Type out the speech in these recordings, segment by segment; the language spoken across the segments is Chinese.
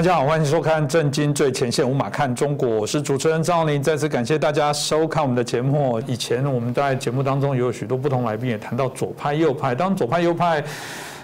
大家好，欢迎收看《震惊最前线》，无马看中国，我是主持人张林。再次感谢大家收看我们的节目。以前我们在节目当中有许多不同来宾也谈到左派、右派，当左派、右派。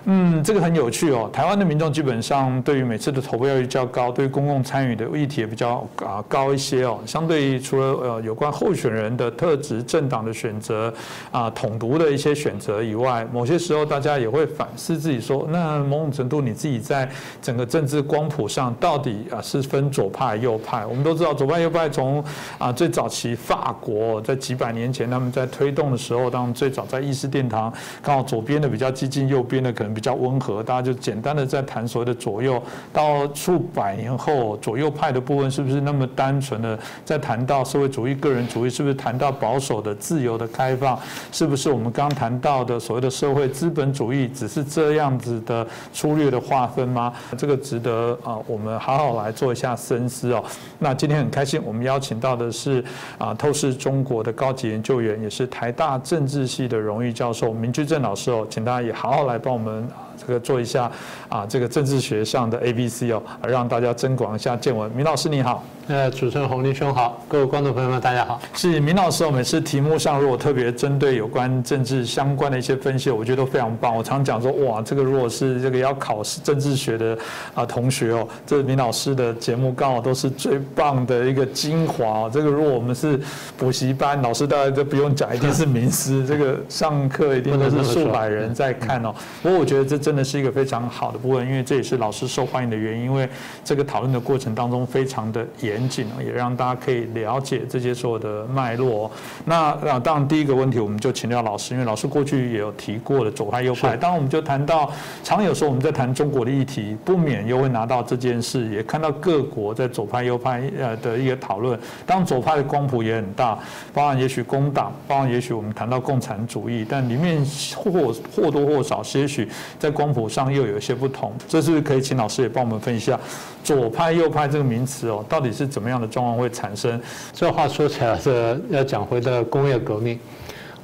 嗯，这个很有趣哦。台湾的民众基本上对于每次的投票率较高，对于公共参与的议题也比较啊高一些哦。相对于除了呃有关候选人的特质、政党的选择啊统独的一些选择以外，某些时候大家也会反思自己说，那某种程度你自己在整个政治光谱上到底啊是分左派右派？我们都知道左派右派从啊最早期法国在几百年前他们在推动的时候，当最早在议事殿堂，刚好左边的比较激进，右边的可能。比较温和，大家就简单的在谈所谓的左右。到数百年后，左右派的部分是不是那么单纯的在谈到社会主义、个人主义？是不是谈到保守的、自由的开放？是不是我们刚谈到的所谓的社会资本主义只是这样子的粗略的划分吗？这个值得啊，我们好好来做一下深思哦。那今天很开心，我们邀请到的是啊，透视中国的高级研究员，也是台大政治系的荣誉教授明居正老师哦，请大家也好好来帮我们。这个做一下啊，这个政治学上的 A B C 哦，让大家增广一下见闻。明老师你好。呃，主持人洪林兄好，各位观众朋友们，大家好。是明老师，我每次题目上如果特别针对有关政治相关的一些分析，我觉得都非常棒。我常讲说，哇，这个如果是这个要考试政治学的啊同学哦，这明老师的节目刚好都是最棒的一个精华哦。这个如果我们是补习班老师，大家都不用讲，一定是名师。这个上课一定都是数百人在看哦。不过我觉得这真的是一个非常好的部分，因为这也是老师受欢迎的原因，因为这个讨论的过程当中非常的严。严谨也让大家可以了解这些所有的脉络。那啊，当然第一个问题，我们就请教老师，因为老师过去也有提过的左派右派。当然，我们就谈到，常有时候我们在谈中国的议题，不免又会拿到这件事，也看到各国在左派右派呃的一个讨论。当左派的光谱也很大，包含也许工党，包含也许我们谈到共产主义，但里面或或多或少，些许在光谱上又有一些不同。这是可以请老师也帮我们分析一下左派右派这个名词哦，到底是。怎么样的状况会产生？这话说起来是要讲回的工业革命。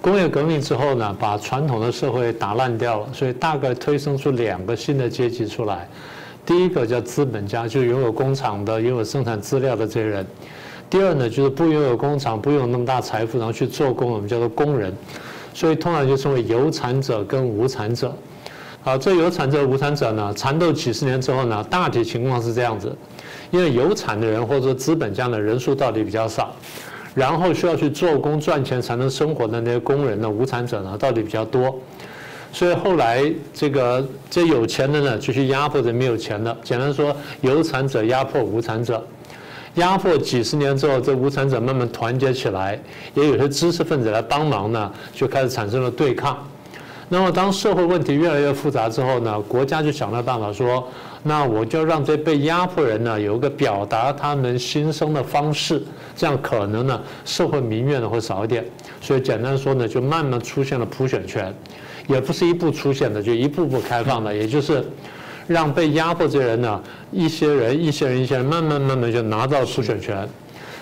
工业革命之后呢，把传统的社会打烂掉了，所以大概推生出两个新的阶级出来。第一个叫资本家，就拥有工厂的、拥有生产资料的这些人；第二呢，就是不拥有工厂、不拥有那么大财富，然后去做工，我们叫做工人。所以通常就称为有产者跟无产者。好，这有产者、无产者呢，缠斗几十年之后呢，大体情况是这样子。因为有产的人或者说资本家的人数到底比较少，然后需要去做工赚钱才能生活的那些工人呢，无产者呢到底比较多，所以后来这个这有钱的呢就去压迫这没有钱的，简单说，有产者压迫无产者，压迫几十年之后，这无产者慢慢团结起来，也有些知识分子来帮忙呢，就开始产生了对抗。那么当社会问题越来越复杂之后呢，国家就想了办法说。那我就让这被压迫人呢有一个表达他们心声的方式，这样可能呢社会民怨呢会少一点。所以简单说呢，就慢慢出现了普选权，也不是一步出现的，就一步步开放的，也就是让被压迫这些人呢，一些人、一些人、一些人，慢慢慢慢就拿到普选权。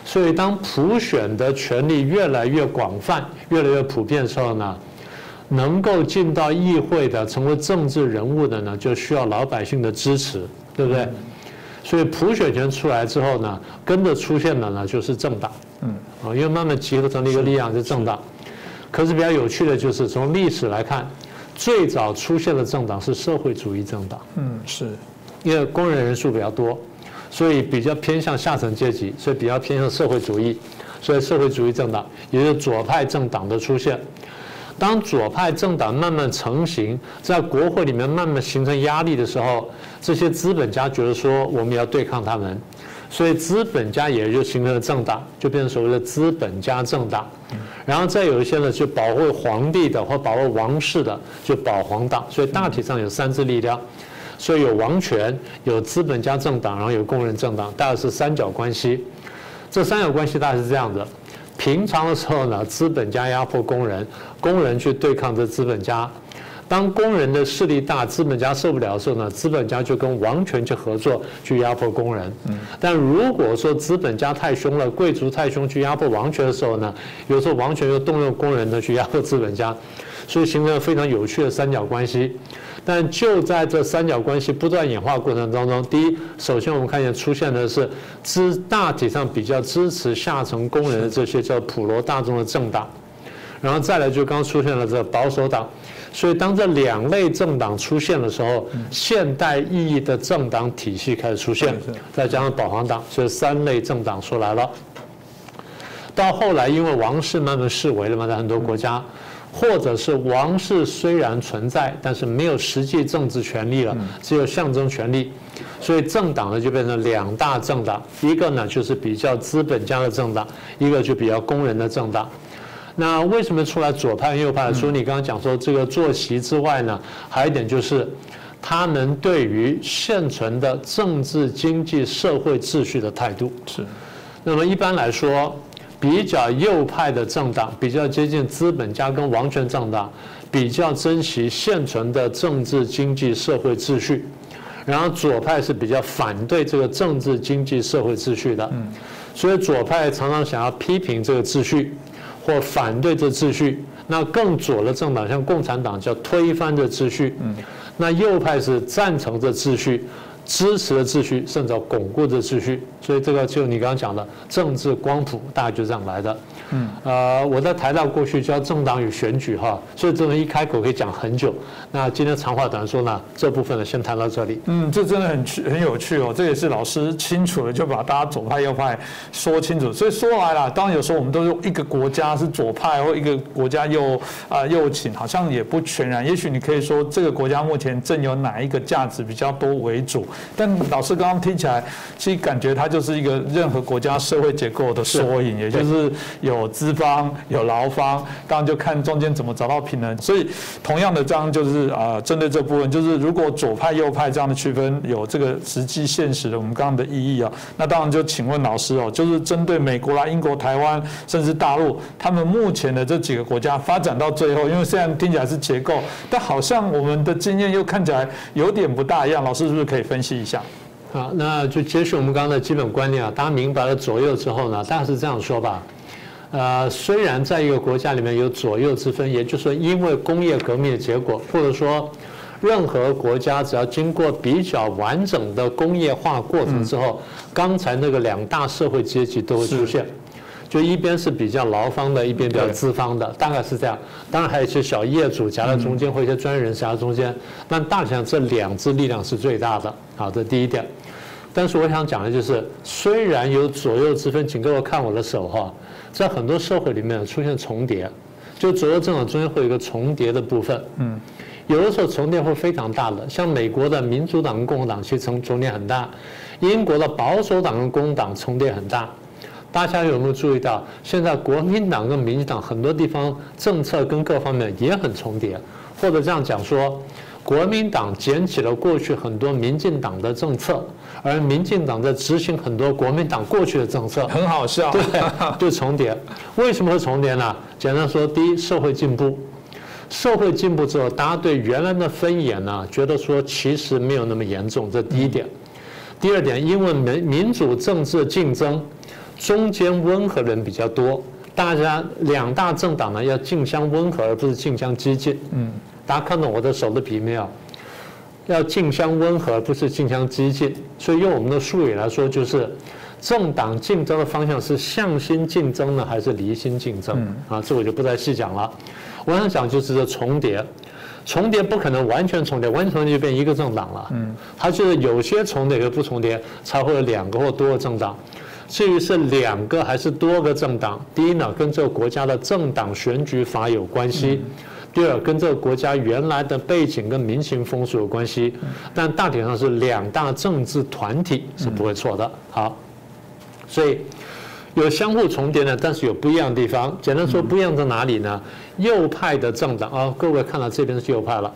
所以当普选的权利越来越广泛、越来越普遍的时候呢？能够进到议会的，成为政治人物的呢，就需要老百姓的支持，对不对？所以普选权出来之后呢，跟着出现的呢就是政党，嗯，啊，因为慢慢集合成了一个力量，是政党。可是比较有趣的就是从历史来看，最早出现的政党是社会主义政党，嗯，是因为工人人数比较多，所以比较偏向下层阶级，所以比较偏向社会主义，所以社会主义政党也就是左派政党的出现。当左派政党慢慢成型，在国会里面慢慢形成压力的时候，这些资本家觉得说我们要对抗他们，所以资本家也就形成了政党，就变成所谓的资本家政党。然后再有一些呢，就保护皇帝的或保护王室的，就保皇党。所以大体上有三支力量，所以有王权、有资本家政党，然后有工人政党，大概是三角关系。这三角关系大概是这样的。平常的时候呢，资本家压迫工人，工人去对抗这资本家。当工人的势力大，资本家受不了的时候呢，资本家就跟王权去合作，去压迫工人。但如果说资本家太凶了，贵族太凶，去压迫王权的时候呢，有时候王权又动用工人呢去压迫资本家。所以形成了非常有趣的三角关系。但就在这三角关系不断演化过程当中，第一，首先我们看见出现的是支大体上比较支持下层工人的这些叫普罗大众的政党，然后再来就刚出现了这保守党。所以当这两类政党出现的时候，现代意义的政党体系开始出现，再加上保皇党，所以三类政党出来了。到后来，因为王室慢慢式微了嘛，在很多国家。或者是王室虽然存在，但是没有实际政治权利了，只有象征权利，所以政党呢就变成两大政党，一个呢就是比较资本家的政党，一个就比较工人的政党。那为什么出来左派右派？除了你刚刚讲说这个坐席之外呢，还有一点就是他们对于现存的政治、经济、社会秩序的态度是。那么一般来说。比较右派的政党，比较接近资本家跟王权政党，比较珍惜现存的政治、经济、社会秩序；然后左派是比较反对这个政治、经济、社会秩序的。所以左派常常想要批评这个秩序，或反对这秩序。那更左的政党，像共产党，叫推翻这秩序。那右派是赞成这秩序。支持的秩序，甚至要巩固的秩序，所以这个就你刚刚讲的政治光谱，大概就这样来的。嗯，呃，我在台大过去教政党与选举哈，所以这么一开口可以讲很久。那今天长话短说呢，这部分呢先谈到这里。嗯，这真的很趣很有趣哦，这也是老师清楚的就把大家左派右派说清楚。所以说来了，当然有时候我们都用一个国家是左派或一个国家右啊右倾，好像也不全然。也许你可以说这个国家目前正有哪一个价值比较多为主，但老师刚刚听起来，其实感觉它就是一个任何国家社会结构的缩影，也就是有。资方有劳方，当然就看中间怎么找到平衡。所以同样的，这样就是啊，针对这部分，就是如果左派右派这样的区分有这个实际现实的我们刚刚的意义啊，那当然就请问老师哦，就是针对美国啦、英国、台湾甚至大陆，他们目前的这几个国家发展到最后，因为虽然听起来是结构，但好像我们的经验又看起来有点不大一样。老师是不是可以分析一下？好，那就接续我们刚刚的基本观念啊，大家明白了左右之后呢，大概是这样说吧。呃，虽然在一个国家里面有左右之分，也就是说，因为工业革命的结果，或者说，任何国家只要经过比较完整的工业化过程之后，刚才那个两大社会阶级都会出现，就一边是比较劳方的，一边比较资方的，大概是这样。当然还有一些小业主夹在中间，或一些专业人士夹在中间，但大体上这两支力量是最大的。好，这第一点。但是我想讲的就是，虽然有左右之分，请各位看我的手哈。在很多社会里面出现重叠，就左右政党中间会有一个重叠的部分。嗯，有的时候重叠会非常大的，像美国的民主党跟共和党其实重重叠很大，英国的保守党跟工党重叠很大。大家有没有注意到，现在国民党跟民进党很多地方政策跟各方面也很重叠，或者这样讲说。国民党捡起了过去很多民进党的政策，而民进党在执行很多国民党过去的政策，很好笑，对，就重叠。为什么会重叠呢？简单说，第一，社会进步，社会进步之后，大家对原来的分野呢，觉得说其实没有那么严重，这第一点。第二点，因为民民主政治竞争，中间温和人比较多，大家两大政党呢要竞相温和，而不是竞相激进。嗯。大家看懂我的手的笔没有？要竞相温和，而不是竞相激进。所以用我们的术语来说，就是政党竞争的方向是向心竞争呢，还是离心竞争？啊，这我就不再细讲了。我想讲就是这重叠，重叠不可能完全重叠，完全重叠就变一个政党了。嗯，它就是有些重叠和不重叠，才会有两个或多个政党。至于是两个还是多个政党，第一呢，跟这个国家的政党选举法有关系。第二，跟这个国家原来的背景跟民情风俗有关系，但大体上是两大政治团体是不会错的。好，所以有相互重叠的，但是有不一样的地方。简单说，不一样在哪里呢？右派的政党啊，各位看到这边是右派了。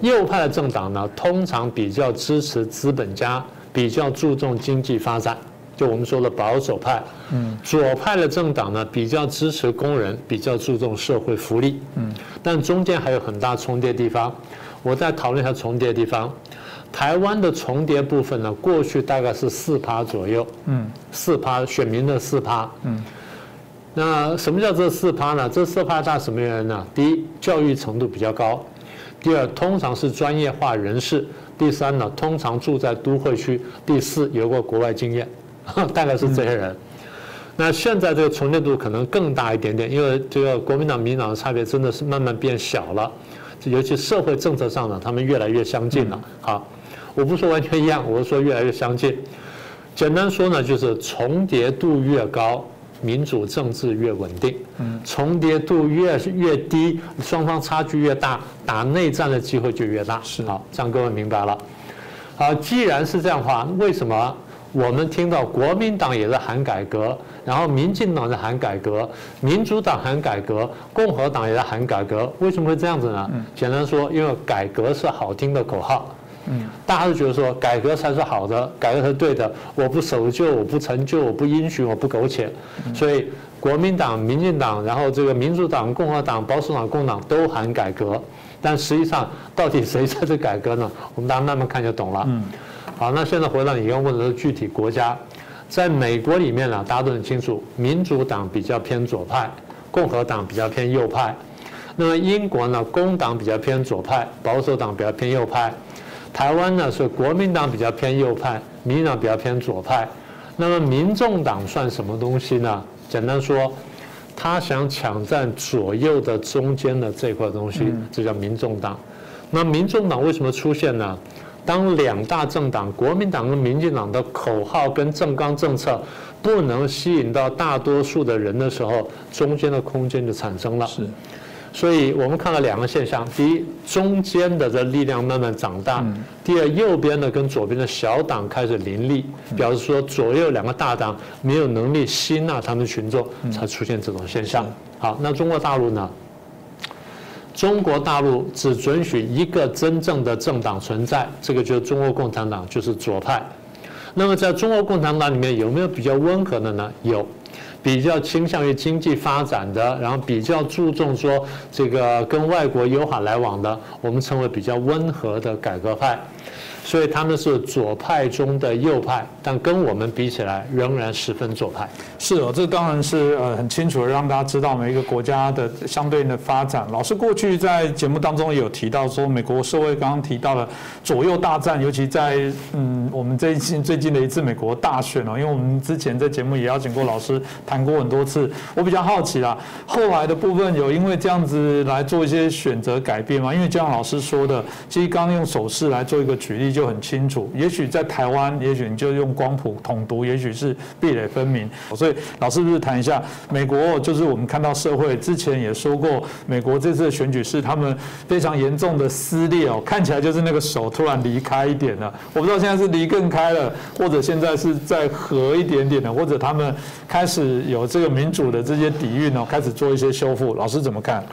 右派的政党呢，通常比较支持资本家，比较注重经济发展。就我们说的保守派，嗯，左派的政党呢比较支持工人，比较注重社会福利，嗯，但中间还有很大重叠地方，我再讨论一下重叠地方。台湾的重叠部分呢，过去大概是四趴左右，嗯，四趴选民的四趴，嗯，那什么叫这四趴呢？这四趴大什么原因呢？第一，教育程度比较高；第二，通常是专业化人士；第三呢，通常住在都会区；第四，有过国外经验，大概是这些人。那现在这个重叠度可能更大一点点，因为这个国民党、民党的差别真的是慢慢变小了，尤其社会政策上呢，他们越来越相近了。好，我不说完全一样，我是说越来越相近。简单说呢，就是重叠度越高。民主政治越稳定，重叠度越越低，双方差距越大，打内战的机会就越大。是好，这样各位明白了。好，既然是这样的话，为什么我们听到国民党也在喊改革，然后民进党在喊改革，民主党喊改革，共和党也在喊改革？为什么会这样子呢？简单说，因为改革是好听的口号。嗯，大家都觉得说改革才是好的，改革才是对的。我不守旧，我不陈旧，我不因循，我不苟且。所以国民党、民进党，然后这个民主党、共和党、保守党、共党都喊改革，但实际上到底谁才是改革呢？我们大家慢慢看就懂了。嗯，好，那现在回到你刚问的是具体国家，在美国里面呢，大家都很清楚，民主党比较偏左派，共和党比较偏右派。那么英国呢，工党比较偏左派，保守党比较偏右派。台湾呢是国民党比较偏右派，民进党比较偏左派。那么民众党算什么东西呢？简单说，他想抢占左右的中间的这块东西，这叫民众党。那民众党为什么出现呢？当两大政党国民党跟民进党的口号跟政纲政策不能吸引到大多数的人的时候，中间的空间就产生了。是。所以我们看到两个现象：第一，中间的这力量慢慢长大；第二，右边的跟左边的小党开始林立，表示说左右两个大党没有能力吸纳他们群众，才出现这种现象。好，那中国大陆呢？中国大陆只准许一个真正的政党存在，这个就是中国共产党，就是左派。那么在中国共产党里面有没有比较温和的呢？有。比较倾向于经济发展的，然后比较注重说这个跟外国友好来往的，我们称为比较温和的改革派。所以他们是左派中的右派，但跟我们比起来仍然十分左派。是哦，这当然是呃很清楚的让大家知道每一个国家的相对应的发展。老师过去在节目当中也有提到说，美国社会刚刚提到了左右大战，尤其在嗯我们最近最近的一次美国大选哦，因为我们之前在节目也邀请过老师谈过很多次。我比较好奇啦，后来的部分有因为这样子来做一些选择改变吗？因为就像老师说的，其实刚刚用手势来做一个举例。就很清楚，也许在台湾，也许你就用光谱统读，也许是壁垒分明。所以老师不是谈一下美国，就是我们看到社会之前也说过，美国这次的选举是他们非常严重的撕裂哦，看起来就是那个手突然离开一点了。我不知道现在是离更开了，或者现在是在合一点点的，或者他们开始有这个民主的这些底蕴哦，开始做一些修复。老师怎么看？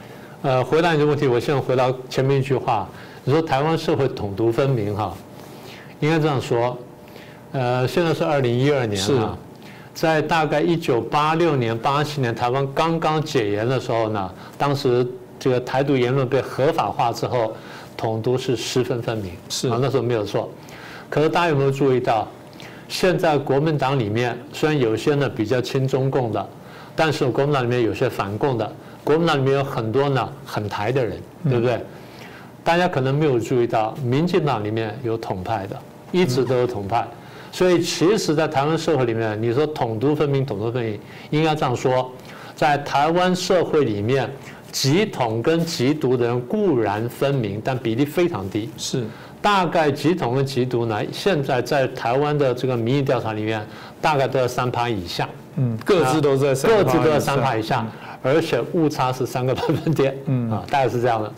呃，回答你的问题，我现在回到前面一句话，你说台湾社会统独分明哈。应该这样说，呃，现在是二零一二年了，在大概一九八六年、八七年台湾刚刚解严的时候呢，当时这个台独言论被合法化之后，统独是十分分明，是啊，那时候没有错。可是大家有没有注意到，现在国民党里面虽然有些呢比较亲中共的，但是国民党里面有些反共的，国民党里面有很多呢很台的人，对不对？大家可能没有注意到，民进党里面有统派的。一直都有统派，所以其实，在台湾社会里面，你说统独分明，统独分明，应该这样说，在台湾社会里面，极统跟极独的人固然分明，但比例非常低。是，大概极统跟极独呢，现在在台湾的这个民意调查里面，大概都在三趴以下。嗯，各自都在各自都在三趴以下，而且误差是三个百分点。嗯啊，大概是这样的。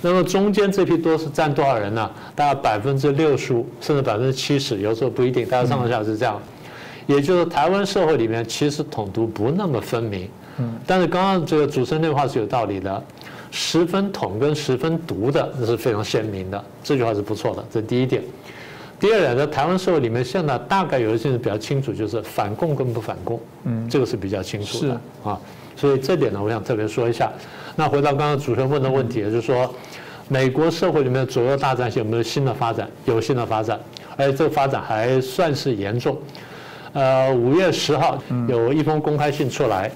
那么中间这批多是占多少人呢？大概百分之六十五，甚至百分之七十，有时候不一定，大家上下是这样。也就是台湾社会里面，其实统独不那么分明。嗯。但是刚刚这个主持人那话是有道理的，十分统跟十分独的那是非常鲜明的，这句话是不错的，这是第一点。第二点，在台湾社会里面，现在大概有一些人比较清楚，就是反共跟不反共。嗯。这个是比较清楚的啊。所以这点呢，我想特别说一下。那回到刚刚主持人问的问题，就是说，美国社会里面的左右大战有没有新的发展？有新的发展，而且这个发展还算是严重。呃，五月十号有一封公开信出来，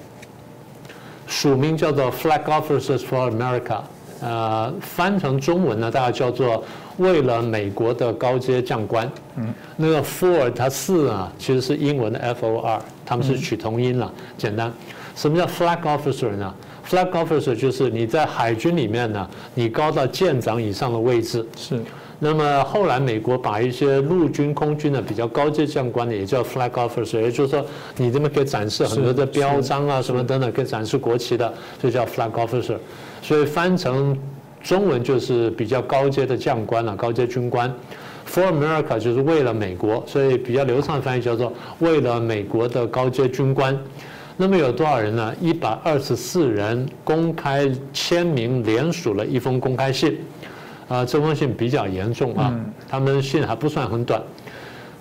署名叫做 Flag Officers for America，呃，翻成中文呢，大概叫做为了美国的高阶将官。嗯，那个 for 它四啊，其实是英文的 F O R，他们是取同音了。简单，什么叫 Flag Officer 呢？Flag Officer 就是你在海军里面呢，你高到舰长以上的位置。是。那么后来美国把一些陆军、空军的比较高阶将官呢，也叫 flag officer，也就是说你这边可以展示很多的标章啊什么等等，可以展示国旗的，就叫 flag officer。所以翻成中文就是比较高阶的将官了，高阶军官。For America 就是为了美国，所以比较流畅的翻译叫做为了美国的高阶军官。那么有多少人呢？一百二十四人公开签名联署了一封公开信。啊，这封信比较严重啊，他们信还不算很短，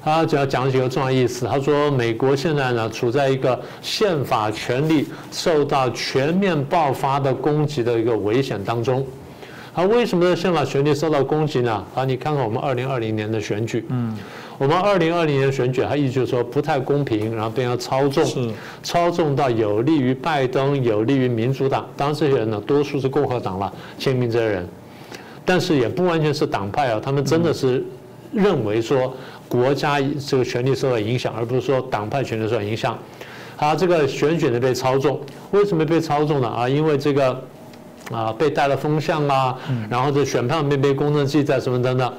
他主要讲几个重要意思。他说，美国现在呢处在一个宪法权力受到全面爆发的攻击的一个危险当中。啊，为什么宪法权力受到攻击呢？啊，你看看我们二零二零年的选举，嗯，我们二零二零年选举，他意思就是说不太公平，然后被人操纵，操纵到有利于拜登，有利于民主党。当然，这些人呢，多数是共和党了，签名这些人。但是也不完全是党派啊，他们真的是认为说国家这个权力受到影响，而不是说党派权力受到影响。好，这个选举呢被操纵，为什么被操纵呢？啊，因为这个啊被带了风向啊，然后这选票没被公正记载什么等等，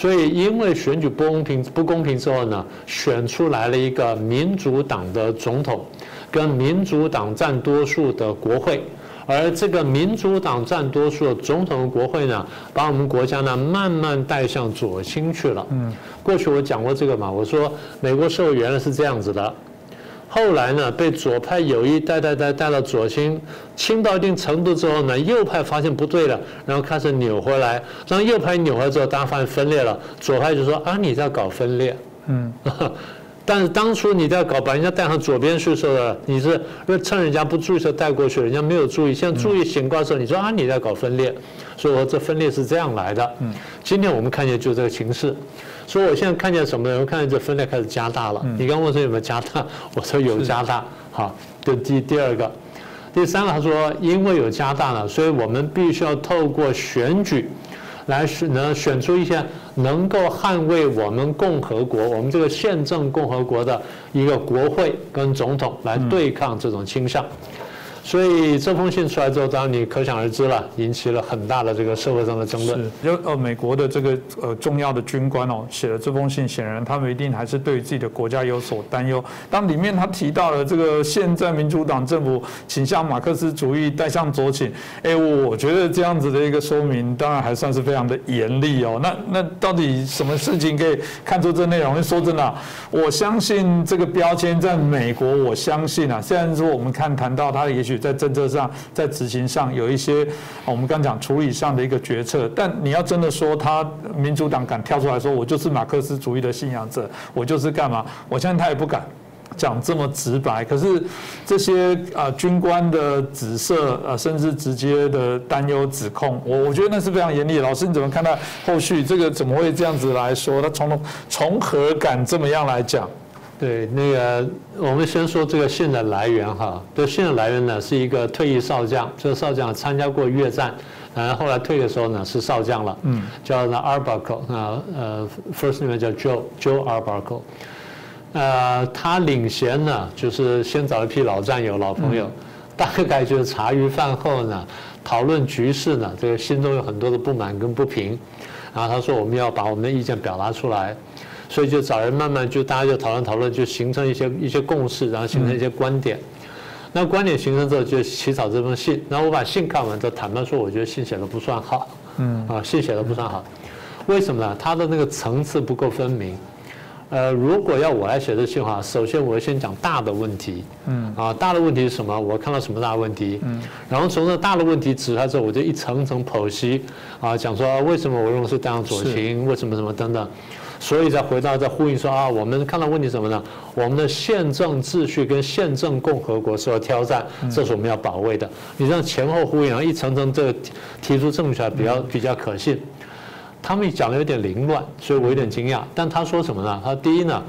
所以因为选举不公平不公平之后呢，选出来了一个民主党的总统，跟民主党占多数的国会。而这个民主党占多数的总统国会呢，把我们国家呢慢慢带向左倾去了。嗯，过去我讲过这个嘛，我说美国社会原来是这样子的，后来呢被左派有意带带带带到左倾，倾到一定程度之后呢，右派发现不对了，然后开始扭回来，让右派扭回来之后，大家发现分裂了，左派就说啊你在搞分裂。嗯。但是当初你在搞把人家带上左边去的时候，你是趁人家不注意时候带过去，人家没有注意，现在注意醒过来的时候，你说啊你在搞分裂，所以我这分裂是这样来的。嗯，今天我们看见就这个形势，所以我现在看见什么呢？我看见这分裂开始加大了。你刚问说有没有加大，我说有加大。好，这第第二个，第三个他说因为有加大了，所以我们必须要透过选举。来选能，选出一些能够捍卫我们共和国、我们这个宪政共和国的一个国会跟总统，来对抗这种倾向。所以这封信出来之后，当然你可想而知了，引起了很大的这个社会上的争论。是，就呃美国的这个呃重要的军官哦写了这封信，显然他们一定还是对自己的国家有所担忧。当里面他提到了这个现在民主党政府倾向马克思主义，带向左倾，哎，我觉得这样子的一个说明，当然还算是非常的严厉哦。那 那到底什么事情可以看出这内容？说真的，我相信这个标签在美国，我相信啊，虽然说我们看谈到他也许。在政策上，在执行上有一些，我们刚讲处理上的一个决策。但你要真的说，他民主党敢跳出来说，我就是马克思主义的信仰者，我就是干嘛？我相信他也不敢讲这么直白。可是这些啊军官的紫色啊，甚至直接的担忧指控，我我觉得那是非常严厉。老师你怎么看待后续这个怎么会这样子来说？他从从何敢这么样来讲？对，那个我们先说这个信的来源哈。这信的来源呢，是一个退役少将，这个少将参加过越战，然后后来退的时候呢是少将了，嗯，叫那 Arbuckle 啊，呃，first name 叫 Joe Joe Arbuckle，呃，他领衔呢就是先找一批老战友、老朋友，大概就是茶余饭后呢讨论局势呢，这个心中有很多的不满跟不平，然后他说我们要把我们的意见表达出来。所以就找人慢慢就大家就讨论讨论，就形成一些一些共识，然后形成一些观点。那观点形成之后，就起草这封信。然后我把信看完之后，坦白说，我觉得信写的不算好。嗯。啊，信写的不算好，为什么呢？它的那个层次不够分明。呃，如果要我来写这信的话，首先我要先讲大的问题。嗯。啊，大的问题是什么？我看到什么大问题？嗯。然后从这大的问题指出来之后，我就一层层剖析。啊，讲说为什么我认为是这样左倾，为什么什么等等。所以再回到再呼应说啊，我们看到问题什么呢？我们的宪政秩序跟宪政共和国受到挑战，这是我们要保卫的。你这样前后呼应，然后一层层这个提出证据来比较比较可信。他们讲的有点凌乱，所以我有点惊讶。但他说什么呢？他第一呢，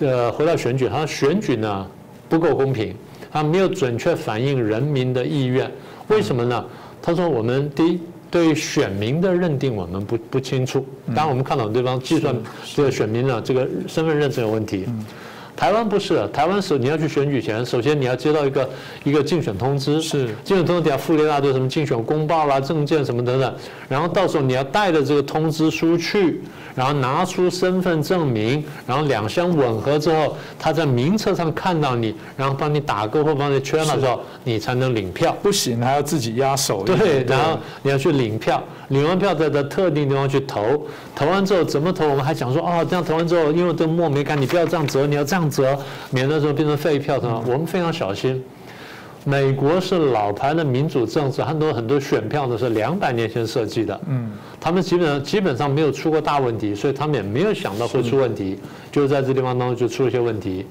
呃，回到选举，他说选举呢不够公平。他没有准确反映人民的意愿。为什么呢？他说我们第一对选民的认定我们不不清楚，当然我们看到对方计算这个选民的这个身份认证有问题。台湾不是，台湾是你要去选举前，首先你要接到一个一个竞选通知，是竞选通知底下附了一大堆什么竞选公报啦、证件什么等等，然后到时候你要带着这个通知书去，然后拿出身份证明，然后两相吻合之后，他在名册上看到你，然后帮你打勾或帮你圈了之后，你才能领票。不行，还要自己压手。对，然后你要去领票，领完票再在特定地方去投，投完之后怎么投？我们还讲说，哦，这样投完之后，因为这墨没干，你不要这样折，你要这样。折免得说变成废票，什么？我们非常小心。美国是老牌的民主政治，很多很多选票都是两百年前设计的，嗯，他们基本上基本上没有出过大问题，所以他们也没有想到会出问题，就在这地方当中就出了一些问题。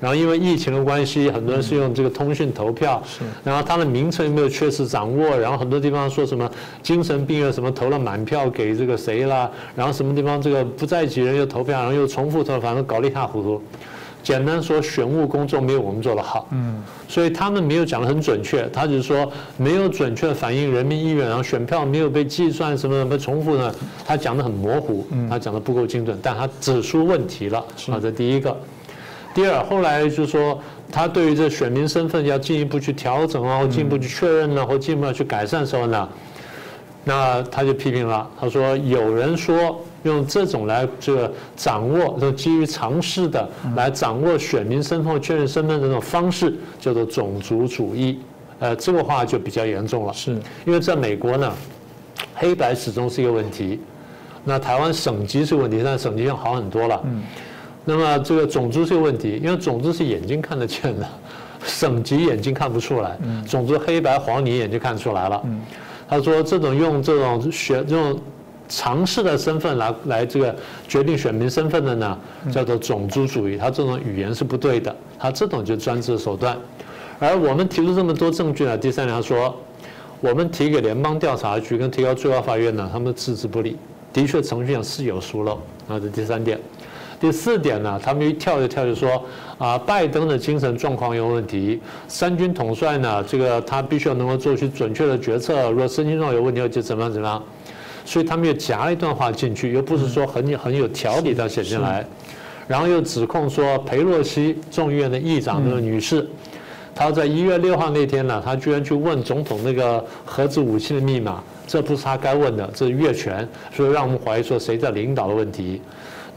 然后因为疫情的关系，很多人是用这个通讯投票，是，然后他的名称又没有确实掌握，然后很多地方说什么精神病院什么投了满票给这个谁啦，然后什么地方这个不在籍人又投票，然后又重复投，反正搞得一塌糊涂。简单说，选务工作没有我们做的好，嗯，所以他们没有讲的很准确，他只是说没有准确反映人民意愿，然后选票没有被计算什么什么重复呢？他讲的很模糊，他讲的不够精准，但他指出问题了，啊，这第一个。第二，后来就是说他对于这选民身份要进一步去调整啊，或进一步去确认呢，或进一步要去改善的时候呢，那他就批评了，他说有人说。用这种来这个掌握，这基于尝试的来掌握选民身份、确认身份的这种方式，叫做种族主义。呃，这个话就比较严重了。是，因为在美国呢，黑白始终是一个问题。那台湾省级是问题，但省级要好很多了。嗯。那么这个种族是个问题，因为种族是眼睛看得见的，省级眼睛看不出来。嗯。种族黑白黄你眼睛看出来了。嗯。他说这种用这种选这种。尝试的身份来来这个决定选民身份的呢，叫做种族主义。他这种语言是不对的，他这种就是专制手段。而我们提出这么多证据呢，第三条说，我们提给联邦调查局跟提高最高法院呢，他们置之不理。的确程序上是有疏漏，啊，这第三点。第四点呢，他们一跳就跳就说啊，拜登的精神状况有问题，三军统帅呢，这个他必须要能够做出准确的决策，如果身心状有问题，就怎么样怎么样。所以他们又夹了一段话进去，又不是说很很有条理的写进来，然后又指控说裴洛西众议院的议长这个女士，她在一月六号那天呢，她居然去问总统那个核子武器的密码，这不是她该问的，这是越权，所以让我们怀疑说谁在领导的问题。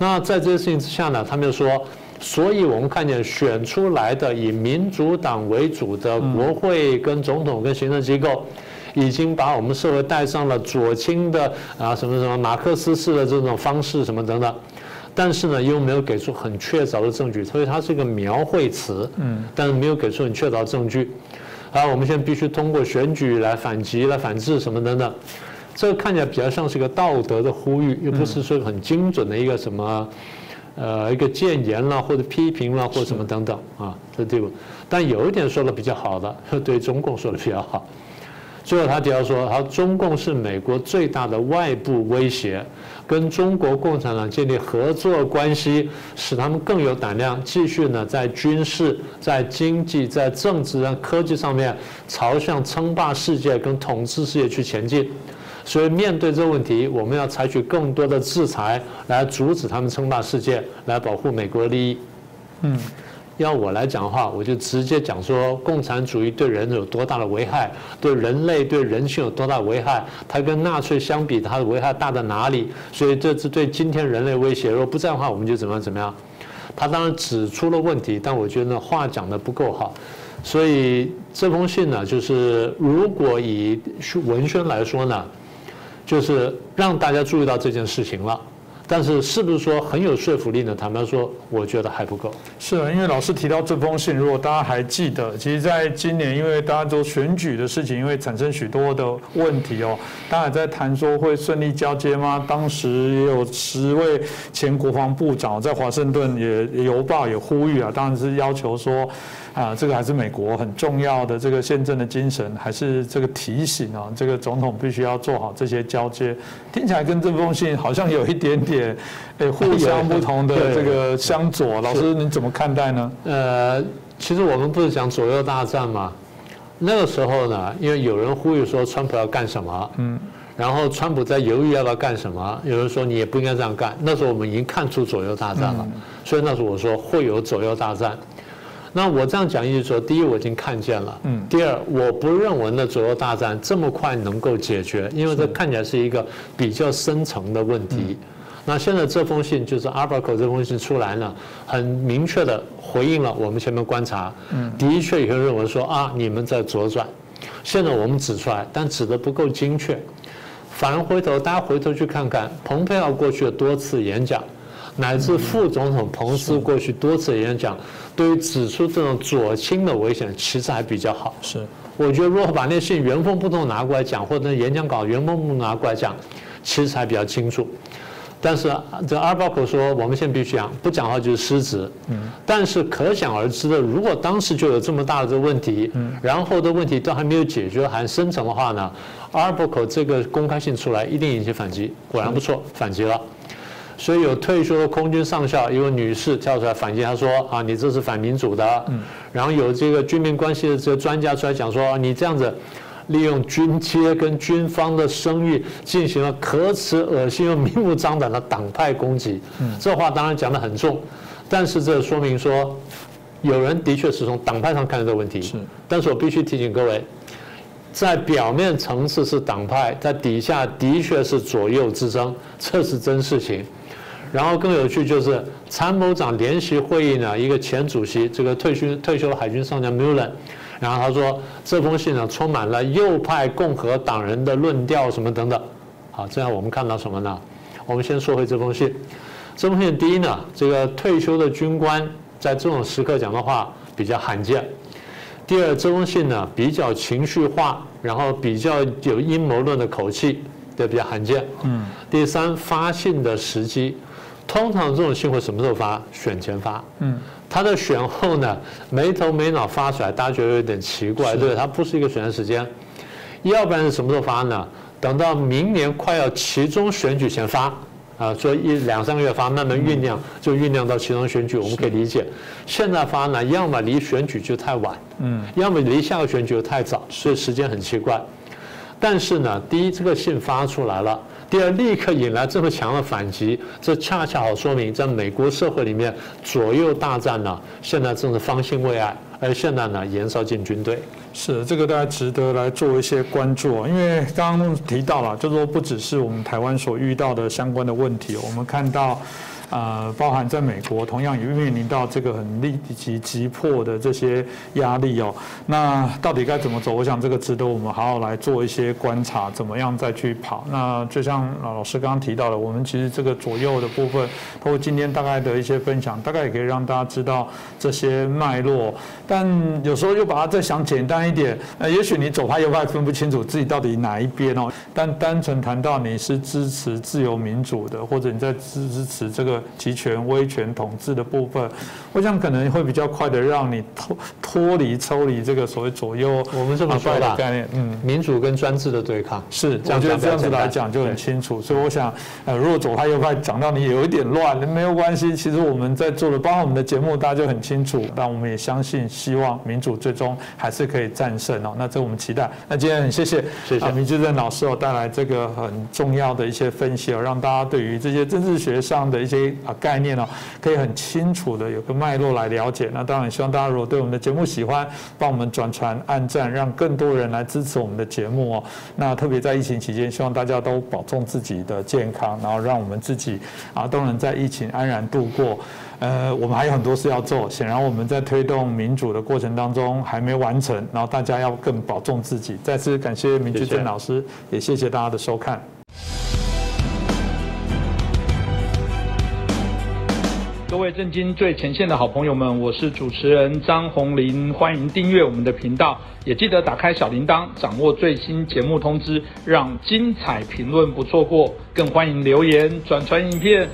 那在这些事情之下呢，他们就说，所以我们看见选出来的以民主党为主的国会跟总统跟行政机构。已经把我们社会带上了左倾的啊什么什么马克思式的这种方式什么等等，但是呢又没有给出很确凿的证据，所以它是一个描绘词，嗯，但是没有给出很确凿的证据。啊，我们现在必须通过选举来反击、来反制什么等等，这个看起来比较像是一个道德的呼吁，又不是说很精准的一个什么呃一个谏言啦或者批评啦或者什么等等啊，这地方。但有一点说的比较好的，对中共说的比较好。最后，他提到说，他中共是美国最大的外部威胁，跟中国共产党建立合作关系，使他们更有胆量继续呢在军事、在经济、在政治、在科技上面朝向称霸世界跟统治世界去前进。所以，面对这个问题，我们要采取更多的制裁来阻止他们称霸世界，来保护美国利益。嗯。要我来讲的话，我就直接讲说，共产主义对人有多大的危害，对人类、对人性有多大危害？它跟纳粹相比，它的危害大在哪里？所以这是对今天人类威胁。如果不这样的话，我们就怎么样怎么样？他当然指出了问题，但我觉得话讲的不够好。所以这封信呢，就是如果以文宣来说呢，就是让大家注意到这件事情了。但是是不是说很有说服力呢？坦白说，我觉得还不够。是啊，因为老师提到这封信，如果大家还记得，其实在今年，因为大家都选举的事情，因为产生许多的问题哦，大家在谈说会顺利交接吗？当时也有十位前国防部长在华盛顿也邮报也呼吁啊，当然是要求说。啊，这个还是美国很重要的这个宪政的精神，还是这个提醒啊，这个总统必须要做好这些交接。听起来跟这封信好像有一点点点诶互相不同的这个相左。老师你怎么看待呢？呃，其实我们不是讲左右大战吗？那个时候呢，因为有人呼吁说川普要干什么，嗯，然后川普在犹豫要不要干什么，有人说你也不应该这样干。那时候我们已经看出左右大战了，所以那时候我说会有左右大战。那我这样讲意思说，第一我已经看见了，嗯，第二我不认为那左右大战这么快能够解决，因为这看起来是一个比较深层的问题。那现在这封信就是阿巴口这封信出来了，很明确的回应了我们前面观察，嗯，的确有人认为说啊你们在左转，现在我们指出来，但指的不够精确，反而回头大家回头去看看蓬佩奥过去的多次演讲。乃至副总统彭斯过去多次演讲，对于指出这种左倾的危险，其实还比较好。是，我觉得如果把那信原封不动拿过来讲，或者演讲稿原封不动拿过来讲，其实还比较清楚。但是这阿尔巴口说，我们现在必须讲，不讲话就是失职。嗯。但是可想而知的，如果当时就有这么大的这个问题，嗯，然后的问题都还没有解决，还深层的话呢，阿尔巴口这个公开信出来，一定引起反击。果然不错，反击了。所以有退休的空军上校一位女士跳出来反击，她说：“啊，你这是反民主的。”嗯，然后有这个军民关系的这个专家出来讲说：“你这样子利用军阶跟军方的声誉，进行了可耻、恶心又明目张胆的党派攻击。”嗯，这话当然讲得很重，但是这说明说，有人的确是从党派上看这个问题。是，但是我必须提醒各位，在表面层次是党派，在底下的确是左右之争，这是真事情。然后更有趣就是参谋长联席会议呢，一个前主席，这个退休退休的海军上将 Mullen，然后他说这封信呢充满了右派共和党人的论调什么等等。好，这样我们看到什么呢？我们先说回这封信。这封信第一呢，这个退休的军官在这种时刻讲的话比较罕见。第二，这封信呢比较情绪化，然后比较有阴谋论的口气，也比较罕见。嗯。第三，发信的时机。通常这种信会什么时候发？选前发。嗯，他的选后呢，没头没脑发出来，大家觉得有点奇怪，对它不是一个选的时间。要不然是什么时候发呢？等到明年快要其中选举前发，啊，说一两三个月发，慢慢酝酿，就酝酿到其中选举，我们可以理解。现在发呢，要么离选举就太晚，嗯，要么离下个选举又太早，所以时间很奇怪。但是呢，第一，这个信发出来了。第二，立刻引来这么强的反击，这恰恰好说明，在美国社会里面，左右大战呢，现在正是方兴未艾，而现在呢，燃烧进军队。是，这个大家值得来做一些关注啊，因为刚刚提到了，就说不只是我们台湾所遇到的相关的问题，我们看到。呃，包含在美国，同样也面临到这个很立即急迫的这些压力哦。那到底该怎么走？我想这个值得我们好好来做一些观察，怎么样再去跑。那就像老师刚刚提到的，我们其实这个左右的部分，通过今天大概的一些分享，大概也可以让大家知道这些脉络。但有时候又把它再想简单一点，呃，也许你左派右派分不清楚自己到底哪一边哦。但单纯谈到你是支持自由民主的，或者你在支支持这个。集权、威权统治的部分，我想可能会比较快的让你脱脱离、抽离这个所谓左右。我们这么说的概念，嗯，民主跟专制的对抗是，我觉得这样子来讲就很清楚。所以我想，呃，如果左派右派讲到你有一点乱，没有关系。其实我们在做的，包括我们的节目，大家就很清楚。但我们也相信，希望民主最终还是可以战胜哦。那这我们期待。那今天很谢谢，谢谢明志正老师哦带来这个很重要的一些分析哦，让大家对于这些政治学上的一些。啊，概念哦，可以很清楚的有个脉络来了解。那当然，希望大家如果对我们的节目喜欢，帮我们转传、按赞，让更多人来支持我们的节目哦。那特别在疫情期间，希望大家都保重自己的健康，然后让我们自己啊都能在疫情安然度过。呃，我们还有很多事要做，显然我们在推动民主的过程当中还没完成，然后大家要更保重自己。再次感谢明居正老师，也谢谢大家的收看。各位震惊最前线的好朋友们，我是主持人张宏林，欢迎订阅我们的频道，也记得打开小铃铛，掌握最新节目通知，让精彩评论不错过。更欢迎留言、转传影片，